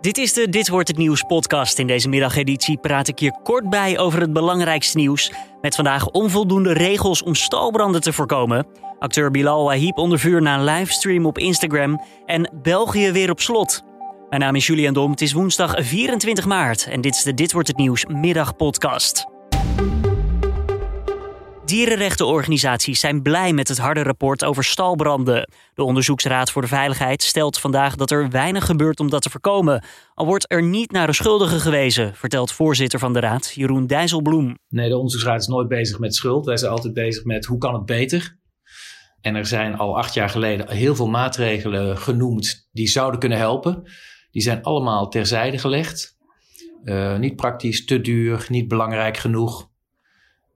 Dit is de Dit wordt het nieuws podcast. In deze middageditie praat ik je kort bij over het belangrijkste nieuws. Met vandaag onvoldoende regels om stalbranden te voorkomen. Acteur Bilal Wahib onder vuur na een livestream op Instagram. En België weer op slot. Mijn naam is Julian Dom. Het is woensdag 24 maart. En dit is de Dit wordt het nieuws middagpodcast. Dierenrechtenorganisaties zijn blij met het harde rapport over stalbranden. De Onderzoeksraad voor de Veiligheid stelt vandaag dat er weinig gebeurt om dat te voorkomen. Al wordt er niet naar de schuldigen gewezen, vertelt voorzitter van de raad, Jeroen Dijsselbloem. Nee, de Onderzoeksraad is nooit bezig met schuld. Wij zijn altijd bezig met hoe kan het beter. En er zijn al acht jaar geleden heel veel maatregelen genoemd die zouden kunnen helpen. Die zijn allemaal terzijde gelegd. Uh, niet praktisch, te duur, niet belangrijk genoeg.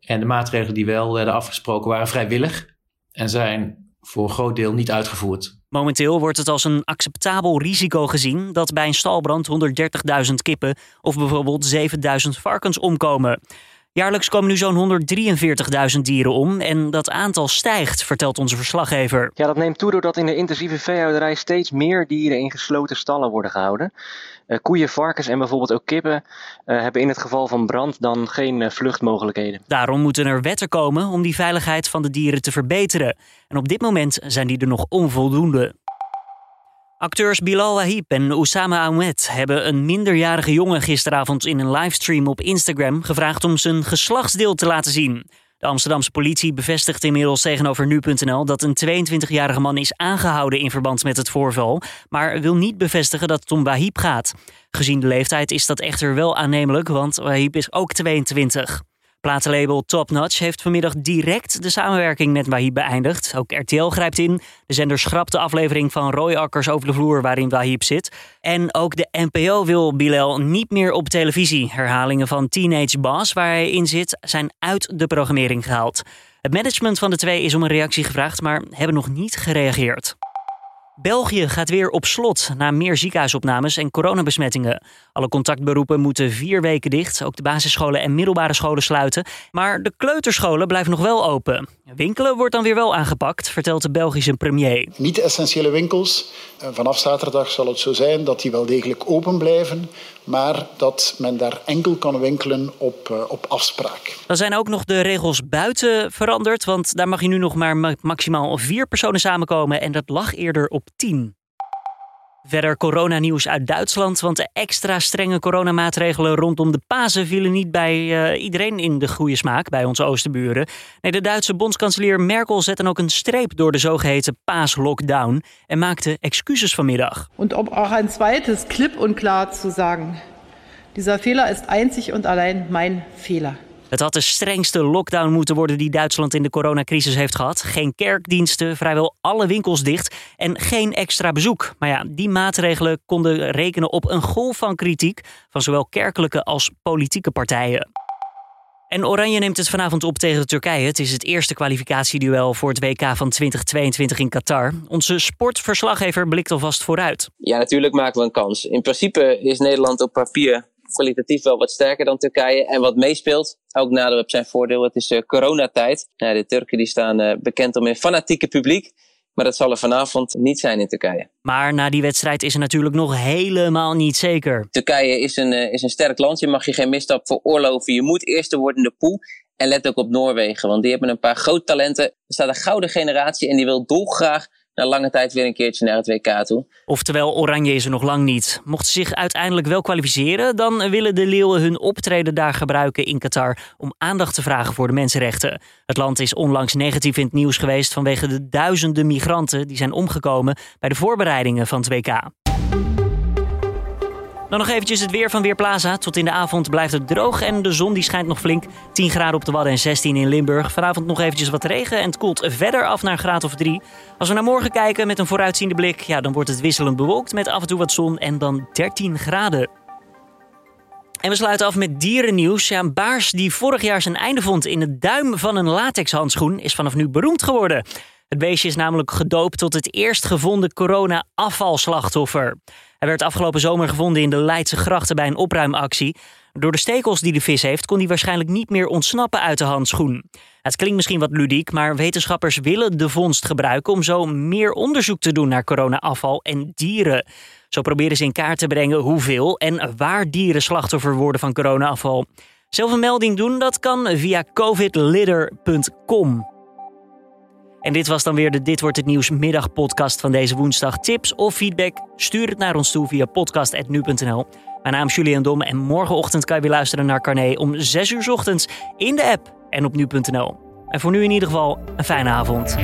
En de maatregelen die wel werden afgesproken waren vrijwillig en zijn voor een groot deel niet uitgevoerd. Momenteel wordt het als een acceptabel risico gezien dat bij een stalbrand 130.000 kippen of bijvoorbeeld 7.000 varkens omkomen. Jaarlijks komen nu zo'n 143.000 dieren om en dat aantal stijgt, vertelt onze verslaggever. Ja, dat neemt toe doordat in de intensieve veehouderij steeds meer dieren in gesloten stallen worden gehouden. Uh, koeien, varkens en bijvoorbeeld ook kippen uh, hebben in het geval van brand dan geen uh, vluchtmogelijkheden. Daarom moeten er wetten komen om die veiligheid van de dieren te verbeteren. En op dit moment zijn die er nog onvoldoende. Acteurs Bilal Wahib en Oussama Ahmed hebben een minderjarige jongen gisteravond in een livestream op Instagram gevraagd om zijn geslachtsdeel te laten zien. De Amsterdamse politie bevestigt inmiddels tegenover nu.nl dat een 22-jarige man is aangehouden in verband met het voorval, maar wil niet bevestigen dat het om Wahib gaat. Gezien de leeftijd is dat echter wel aannemelijk, want Wahib is ook 22. Platenlabel Top Notch heeft vanmiddag direct de samenwerking met Wahib beëindigd. Ook RTL grijpt in. De zender schrapt de aflevering van Roy Akkers over de vloer waarin Wahib zit. En ook de NPO wil Bilal niet meer op televisie. Herhalingen van Teenage Boss waar hij in zit zijn uit de programmering gehaald. Het management van de twee is om een reactie gevraagd, maar hebben nog niet gereageerd. België gaat weer op slot na meer ziekenhuisopnames en coronabesmettingen. Alle contactberoepen moeten vier weken dicht. Ook de basisscholen en middelbare scholen sluiten. Maar de kleuterscholen blijven nog wel open. Winkelen wordt dan weer wel aangepakt, vertelt de Belgische premier. Niet-essentiële winkels. Eh, vanaf zaterdag zal het zo zijn dat die wel degelijk open blijven. Maar dat men daar enkel kan winkelen op, uh, op afspraak. Dan zijn ook nog de regels buiten veranderd. Want daar mag je nu nog maar maximaal vier personen samenkomen. En dat lag eerder op tien. Verder coronanieuws uit Duitsland, want de extra strenge coronamaatregelen rondom de Pasen vielen niet bij uh, iedereen in de goede smaak, bij onze oosterburen. Nee, de Duitse bondskanselier Merkel zette ook een streep door de zogeheten paaslockdown en maakte excuses vanmiddag. En om ook een zweites clip en klaar te zeggen. Dieser Fehler is einzig en alleen mijn Fehler. Het had de strengste lockdown moeten worden die Duitsland in de coronacrisis heeft gehad. Geen kerkdiensten, vrijwel alle winkels dicht en geen extra bezoek. Maar ja, die maatregelen konden rekenen op een golf van kritiek van zowel kerkelijke als politieke partijen. En Oranje neemt het vanavond op tegen Turkije. Het is het eerste kwalificatieduel voor het WK van 2022 in Qatar. Onze sportverslaggever blikt alvast vooruit. Ja, natuurlijk maken we een kans. In principe is Nederland op papier kwalitatief wel wat sterker dan Turkije. En wat meespeelt, ook nadeel op zijn voordeel, het is uh, coronatijd. De Turken die staan uh, bekend om een fanatieke publiek. Maar dat zal er vanavond niet zijn in Turkije. Maar na die wedstrijd is er natuurlijk nog helemaal niet zeker. Turkije is een, uh, is een sterk land. Je mag je geen misstap veroorloven. Je moet eerste worden in de pool. En let ook op Noorwegen, want die hebben een paar grote talenten. Er staat een gouden generatie en die wil dolgraag na lange tijd weer een keertje naar het WK toe. Oftewel, Oranje is er nog lang niet. Mochten ze zich uiteindelijk wel kwalificeren, dan willen de Leeuwen hun optreden daar gebruiken in Qatar om aandacht te vragen voor de mensenrechten. Het land is onlangs negatief in het nieuws geweest vanwege de duizenden migranten die zijn omgekomen bij de voorbereidingen van het WK. Dan nog eventjes het weer van Weerplaza. Tot in de avond blijft het droog en de zon die schijnt nog flink. 10 graden op de Wadden en 16 in Limburg. Vanavond nog eventjes wat regen en het koelt verder af naar graad of 3. Als we naar morgen kijken met een vooruitziende blik, ja, dan wordt het wisselend bewolkt met af en toe wat zon en dan 13 graden. En we sluiten af met dierennieuws. Ja, een baars die vorig jaar zijn einde vond in het duim van een latexhandschoen is vanaf nu beroemd geworden. Het beestje is namelijk gedoopt tot het eerst gevonden corona-afvalslachtoffer. Hij werd afgelopen zomer gevonden in de Leidse grachten bij een opruimactie. Door de stekels die de vis heeft, kon hij waarschijnlijk niet meer ontsnappen uit de handschoen. Het klinkt misschien wat ludiek, maar wetenschappers willen de vondst gebruiken om zo meer onderzoek te doen naar corona-afval en dieren. Zo proberen ze in kaart te brengen hoeveel en waar dieren slachtoffer worden van corona-afval. Zelf een melding doen, dat kan via covidlitter.com. En dit was dan weer de Dit wordt het nieuws middagpodcast van deze woensdag. Tips of feedback? Stuur het naar ons toe via podcast.nu.nl. Mijn naam is Julian Dom en morgenochtend kan je weer luisteren naar Carné om 6 uur ochtends in de app en op nu.nl. En voor nu in ieder geval een fijne avond.